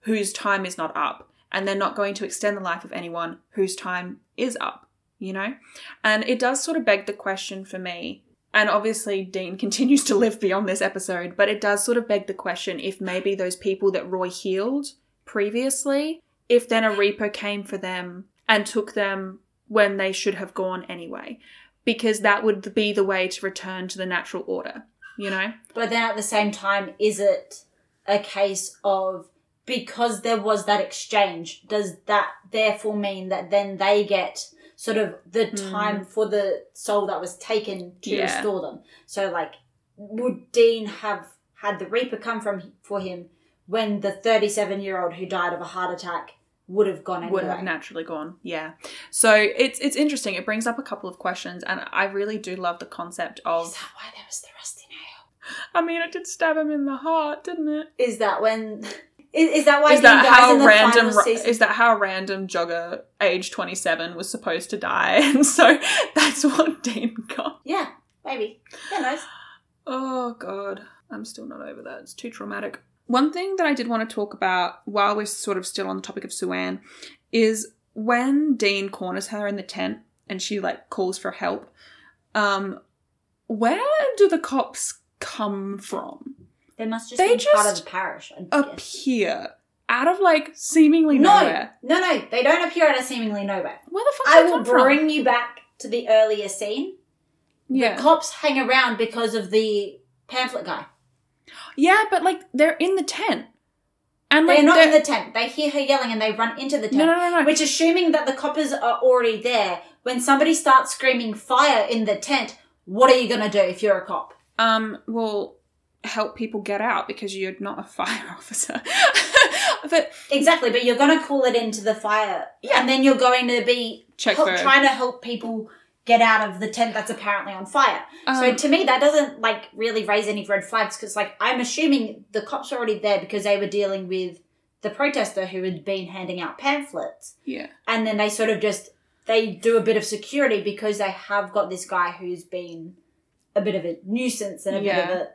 whose time is not up, and they're not going to extend the life of anyone whose time is up. You know, and it does sort of beg the question for me and obviously, Dean continues to live beyond this episode, but it does sort of beg the question if maybe those people that Roy healed previously, if then a Reaper came for them and took them when they should have gone anyway, because that would be the way to return to the natural order, you know? But then at the same time, is it a case of because there was that exchange, does that therefore mean that then they get sort of the hmm. time for the soul that was taken to. Yeah. restore them? So, like, would Dean have had the Reaper come from for him when the 37 year old who died of a heart attack would have gone anyway? Would have naturally gone, yeah. So it's it's interesting. It brings up a couple of questions, and I really do love the concept of Is that why there was the rusty nail? I mean, it did stab him in the heart, didn't it? Is that when? Is, is that why is that how in the random is that how random jogger age 27 was supposed to die and so that's what dean got Yeah, maybe. Who knows? oh god i'm still not over that it's too traumatic one thing that i did want to talk about while we're sort of still on the topic of Sue Ann is when dean corners her in the tent and she like calls for help. Um, where do the cops come from? They must just They be part of the parish. Appear out of like seemingly No, nowhere. no, no. They don't appear out of seemingly nowhere. Where the fuck? I they will come from? bring you back to the earlier scene. Yeah, The cops hang around because of the pamphlet guy. yeah, but like they're in the tent, and like They're not they're- in the tent. They hear her yelling and they run into the tent. no, no, no, no. Which, assuming that the coppers are already there, when somebody starts screaming fire in the tent, what are you going to do if you're a cop? um, will help people get out because you're not a fire officer. but Exactly, but you're going to call it into the fire. Yeah. And then you're going to be check help, trying to help people get out of the tent that's apparently on fire. so um, to me, that doesn't like really raise any red flags because, like, I'm assuming the cops are already there because they were dealing with the protester who had been handing out pamphlets. yeah. and then they sort of just they do a bit of security because they have got this guy who's been a bit of a nuisance and a Yeah. bit of a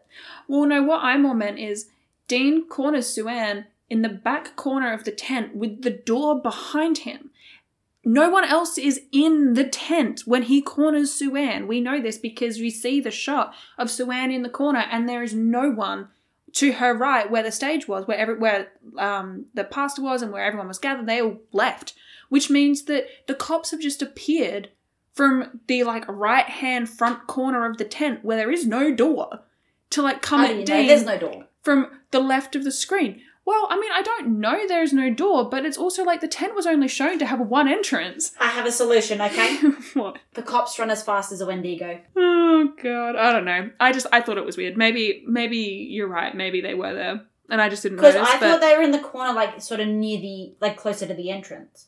Well, no, what I more meant is Dean corners Sue Ann in the back corner of the tent with the door behind him. No one else is in the tent when he corners Sue Ann. We know this because we see the shot of Sue Ann in the corner, and there is no one to her right where the stage was, where every, where um, the pastor was, and where everyone was gathered. They all left, which means that the cops have just appeared from the like right hand front corner of the tent where there is no door to like come how do at Dean there's no door from the left of the screen. Well, I mean, I don't know there's no door, but it's also like the tent was only shown to have one entrance. i have a solution okay what? the cops run as fast as a wendigo Oh god, I don't know. I just I thought it was weird. Maybe maybe you're right. Maybe they were there, and I just didn't because i but thought they were in the corner like sort of near the like closer to the entrance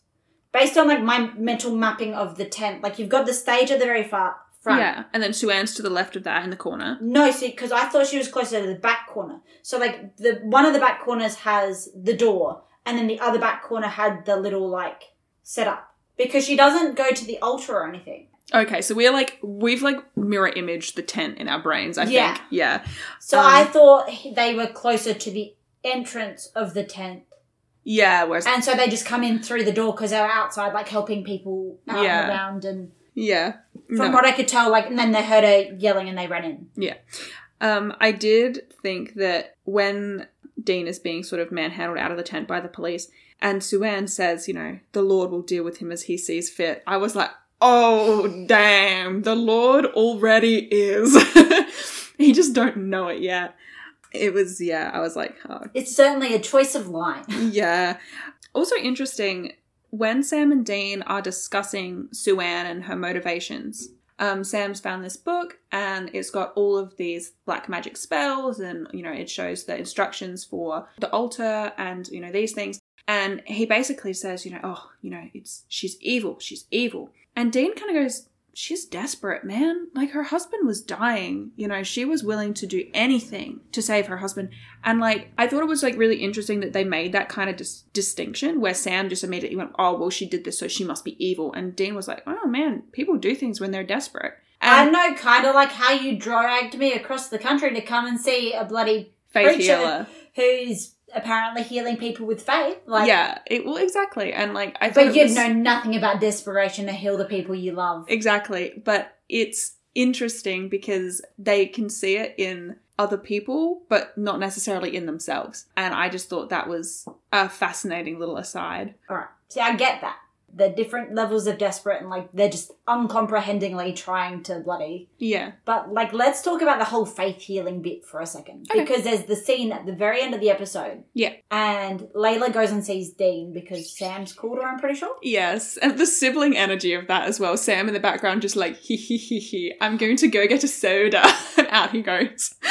based on like my mental mapping of the tent like you've got the stage at the very far front yeah, and then Sue Ann's to the left of that in the corner. No, see, because I thought she was closer to the back corner. So like the one of the back corners has the door, and then the other back corner had the little like setup because she doesn't go to the altar or anything. Okay, so we're like we've like mirror imaged the tent in our brains. I Yeah. think. Yeah. So Um, I thought they were closer to the entrance of the tent, Yeah. Whereas. and so they just come in through the door because they're outside, like helping people out Yeah. and around. And yeah. from No. what I could tell, like, and then they heard her yelling and they ran in. Yeah. Um, I did think that when Dean is being sort of manhandled out of the tent by the police, and Sue Ann says, you know, the Lord will deal with him as he sees fit, I was like, oh, damn, the Lord already is. he just don't know it yet. It was, yeah, I was like, oh, It's certainly a choice of line. yeah. Also interesting, when Sam and Dean are discussing Sue Ann and her motivations, um, Sam's found this book and it's got all of these black magic spells and, you know, it shows the instructions for the altar and, you know, these things. And he basically says, you know, oh, you know, it's she's evil, she's evil. And Dean kind of goes, she's desperate, man. Like her husband was dying. You know, she was willing to do anything to save her husband. And like, I thought it was like really interesting that they made that kind of dis- distinction where Sam just immediately went, "Oh, well, she did this, so she must be evil." And Dean was like, "Oh man, people do things when they're desperate." I know, kind of like how you dragged me across the country to come and see a bloody faith preacher healer. who's apparently healing people with faith. Like, yeah, it well exactly. And like, I but you was- know nothing about desperation to heal the people you love. Exactly. But it's interesting because they can see it in other people, but not necessarily in themselves. And I just thought that was a fascinating little aside. All right. See, I get that. The different levels of desperate and like they're just uncomprehendingly trying to bloody. Yeah. But like, let's talk about the whole faith healing bit for a second Okay. because there's the scene at the very end of the episode. Yeah. And Layla goes and sees Dean because Sam's called her. I'm pretty sure. Yes. And the sibling energy of that as well. Sam in the background just like, hee hee hee hee, I'm going to go get a soda. and out he goes.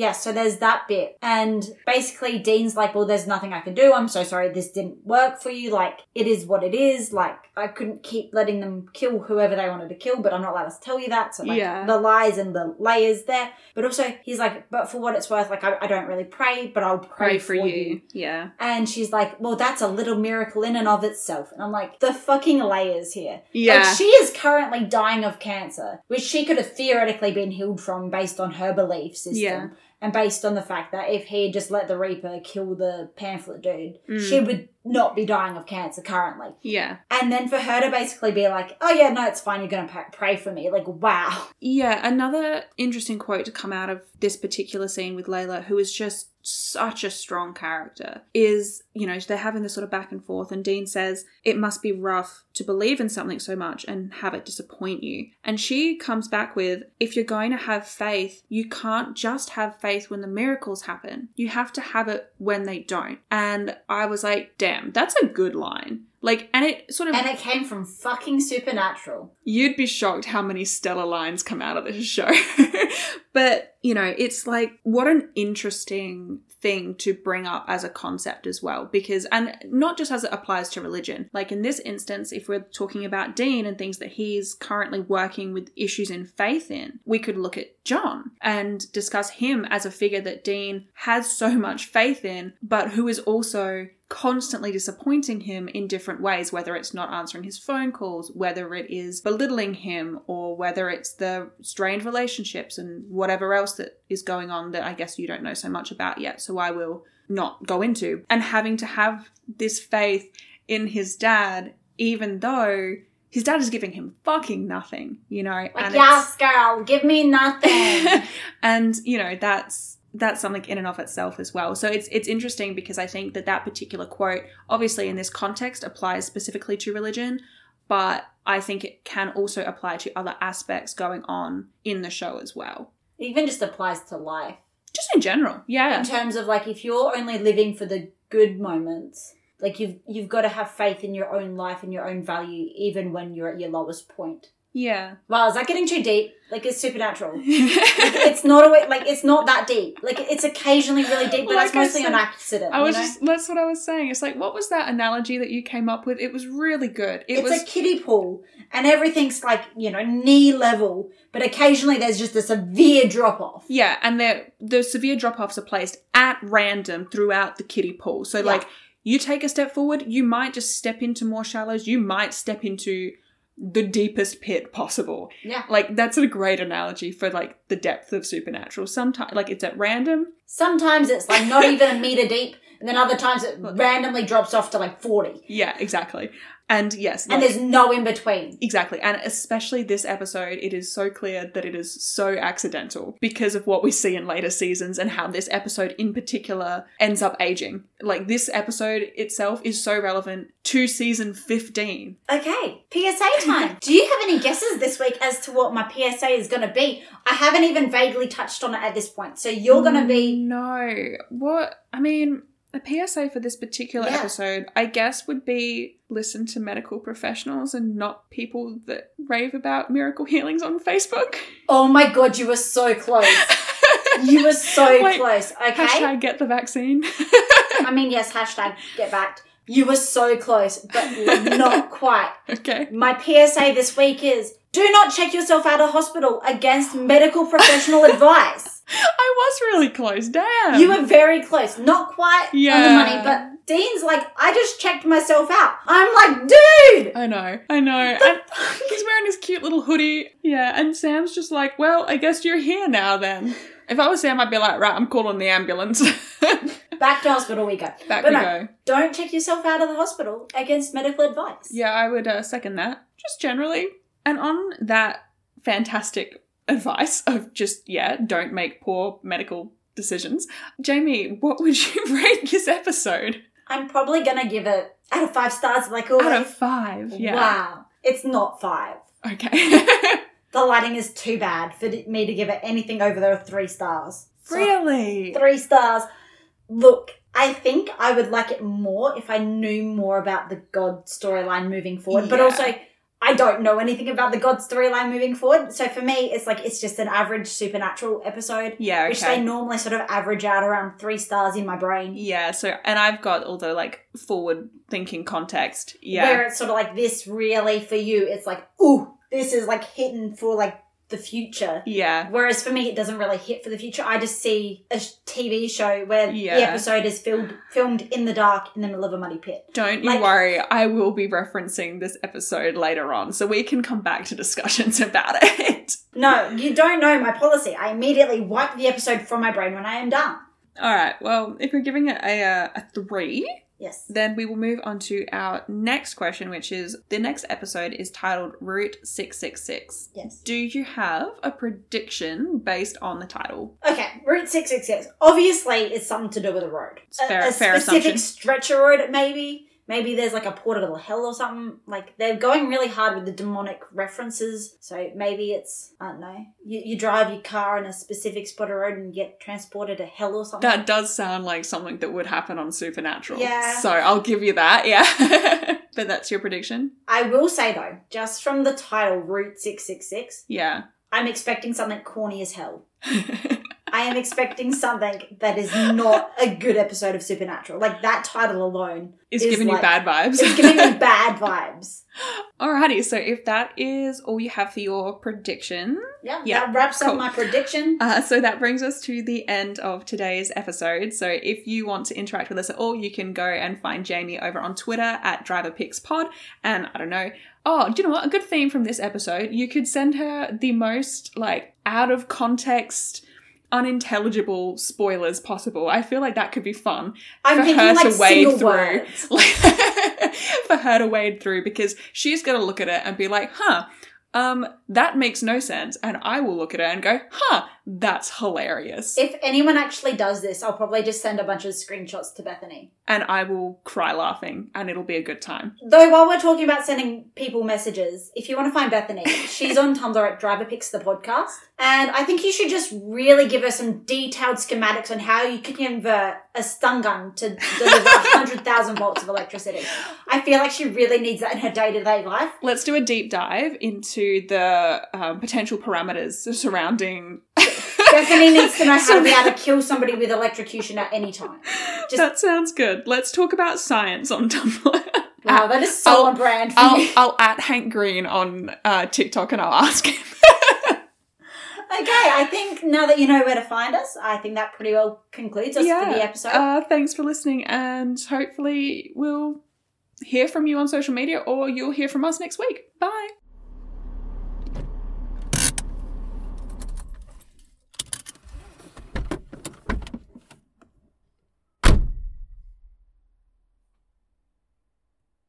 Yeah, so there's that bit. And basically, Dean's like, Well, there's nothing I can do. I'm so sorry this didn't work for you. Like, it is what it is. Like, I couldn't keep letting them kill whoever they wanted to kill, but I'm not allowed to tell you that. So, like, Yeah. the lies and the layers there. But also, he's like, But for what it's worth, like, I, I don't really pray, but I'll pray, Pray for you. Yeah. And she's like, Well, that's a little miracle in and of itself. And I'm like, The fucking layers here. Yeah. Like, she is currently dying of cancer, which she could have theoretically been healed from based on her belief system. Yeah. And based on the fact that if he had just let the Reaper kill the pamphlet dude, Mm. she would not be dying of cancer currently. Yeah. And then for her to basically be like, oh yeah, no, it's fine, you're going to pray for me. Like, wow. Yeah, another interesting quote to come out of this particular scene with Layla, who is just such a strong character, is, you know, they're having this sort of back and forth, and Dean says, It must be rough to believe in something so much and have it disappoint you. And she comes back with, If you're going to have faith, you can't just have faith when the miracles happen. You have to have it when they don't. And I was like, Damn, that's a good line. Like, and it sort of And it came from fucking Supernatural. You'd be shocked how many stellar lines come out of this show. but, you know, it's like, what an interesting thing to bring up as a concept as well. Because, and not just as it applies to religion, like in this instance, if we're talking about Dean and things that he's currently working with issues in faith in, we could look at John and discuss him as a figure that Dean has so much faith in, but who is also constantly disappointing him in different ways, whether it's not answering his phone calls, whether it is belittling him, or whether it's the strained relationships and whatever else that is going on that I guess you don't know so much about yet. So I will not go into. And having to have this faith in his dad, even though his dad is giving him fucking nothing, you know? Like, yes, girl, give me nothing. and you know that's that's something in and of itself as well. So it's it's interesting because I think that that particular quote, obviously in this context, applies specifically to religion, but I think it can also apply to other aspects going on in the show as well. Even just applies to life. Just in general, yeah, In terms of like if you're only living for the good moments, like you've you've got to have faith in your own life and your own value even when you're at your lowest point. Yeah. Wow, is that getting too deep? Like it's supernatural. Like, it's not a like it's not that deep. Like it's occasionally really deep, but Like that's mostly said, an accident. I was you know? just that's what I was saying. It's like what was that analogy that you came up with? It was really good. It it's was a kiddie pool, and everything's like you know knee level, but occasionally there's just a severe drop off. Yeah, and the the severe drop offs are placed at random throughout the kiddie pool. So Yeah. like you take a step forward, you might just step into more shallows, you might step into the deepest pit possible. Yeah. Like that's a great analogy for like the depth of supernatural. Sometimes like it's at random. Sometimes it's like not even a meter deep, and then other times it randomly drops off to like forty, Yeah, exactly. And yes, and like- there's no in between. Exactly. And especially this episode, it is so clear that it is so accidental because of what we see in later seasons and how this episode in particular ends up aging. Like, this episode itself is so relevant to season 15. Okay, PSA time. Do you have any guesses this week as to what my PSA is going to be? I haven't even vaguely touched on it at this point, so you're going to be. No. What? I mean, a PSA for this particular Yeah. episode, I guess, would be listen to medical professionals and not people that rave about miracle healings on Facebook. Oh my god, you were so close. You were so Wait, close. Okay. Hashtag get the vaccine. I mean, yes, hashtag get backed. You were so close, but not quite. okay. My PSA this week is do not check yourself out of hospital against medical professional advice. I was really close. Damn. You were very close. Not quite on the money, but Dean's like, I just checked myself out. I'm like, dude! I know. I know. He's wearing his cute little hoodie. Yeah. And Sam's just like, well, I guess you're here now then. If I was Sam, I'd be like, right, I'm calling the ambulance. Back to hospital we go. Back but we no, go. don't check yourself out of the hospital against medical advice. Yeah, I would uh, second that. Just generally. And on that fantastic advice of just, yeah, don't make poor medical decisions. Jamie, what would you rate this episode? I'm probably gonna give it out of five stars, like always. Out of five. Yeah. Wow. It's not five. Okay. The lighting is too bad for me to give it anything over the three stars. So, really? Three stars. Look, I think I would like it more if I knew more about the God storyline moving forward. But also, I don't know anything about the God storyline moving forward. So for me, it's like it's just an average supernatural episode, Yeah, which they normally sort of average out around three stars in my brain. Yeah, so and I've got all the like forward thinking context. Yeah. Where it's sort of like this really for you, it's like, ooh, this is like hitting for like the future. yeah. Whereas for me, it doesn't really hit for the future. I just see a TV show where Yeah. the episode is filmed filmed in the dark in the middle of a muddy pit. Don't you worry, I will be referencing this episode later on, so we can come back to discussions about it. No, you don't know my policy. I immediately wipe the episode from my brain when I am done. All right. Well, if you're giving it a uh, a three, Yes. Then we will move on to our next question, which is the next episode is titled Route 666. Yes. Do you have a prediction based on the title? Okay, Route 666. Obviously, it's something to do with a road. It's fair- a, a fair specific assumption. stretch of road, maybe. Maybe there's like a portal to hell or something. Like, they're going really hard with the demonic references. So maybe it's, I don't know, you, you drive your car in a specific spot of road and get transported to hell or something. That does sound like something that would happen on Supernatural. Yeah. So I'll give you that, yeah. but that's your prediction? I will say, though, just from the title, Route 666, Yeah. I'm expecting something corny as hell. I am expecting something that is not a good episode of Supernatural. Like that title alone It's is giving you bad vibes. It's giving me bad vibes. Alrighty, so if that is all you have for your prediction, Yeah, Yeah, that wraps cool. up my prediction. Uh, so that brings us to the end of today's episode. So if you want to interact with us at all, you can go and find Jamie over on Twitter at DriverPixPod. And I don't know. Oh, do you know what? A good theme from this episode. You could send her the most like out of context, unintelligible spoilers possible. I feel like that could be fun I'm for thinking her like to wade through. for her to wade through because she's gonna look at it and be like, huh, um, that makes no sense. And I will look at it and go, huh, that's hilarious. If anyone actually does this, I'll probably just send a bunch of screenshots to Bethany. and I will cry laughing and it'll be a good time. Though while we're talking about sending people messages, if you want to find Bethany, she's on Tumblr at Driver Picks the podcast. And I think you should just really give her some detailed schematics on how you can convert a stun gun to deliver 100,000 volts of electricity. I feel like she really needs that in her day to day life. Let's do a deep dive into the um, potential parameters surrounding. Bethany needs to know how to be able to kill somebody with electrocution at any time. Just, that sounds good. Let's talk about science on Tumblr. wow, that is so I'll- on brand for I'll, you. I'll at Hank Green on uh, TikTok and I'll ask him. Okay, I think now that you know where to find us, I think that pretty well concludes us for the episode. Uh, thanks for listening, and hopefully we'll hear from you on social media, or you'll hear from us next week. Bye.